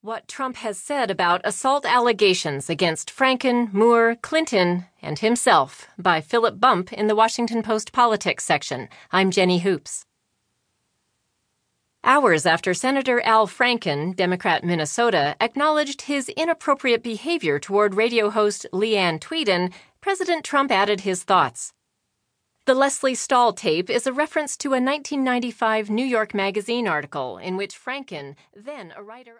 What Trump has said about assault allegations against Franken, Moore, Clinton, and himself by Philip Bump in the Washington Post Politics section. I'm Jenny Hoops. Hours after Senator Al Franken, Democrat Minnesota, acknowledged his inappropriate behavior toward radio host Leeann Tweeden, President Trump added his thoughts. The Lesley Stahl tape is a reference to a 1995 New York Magazine article in which Franken, then a writer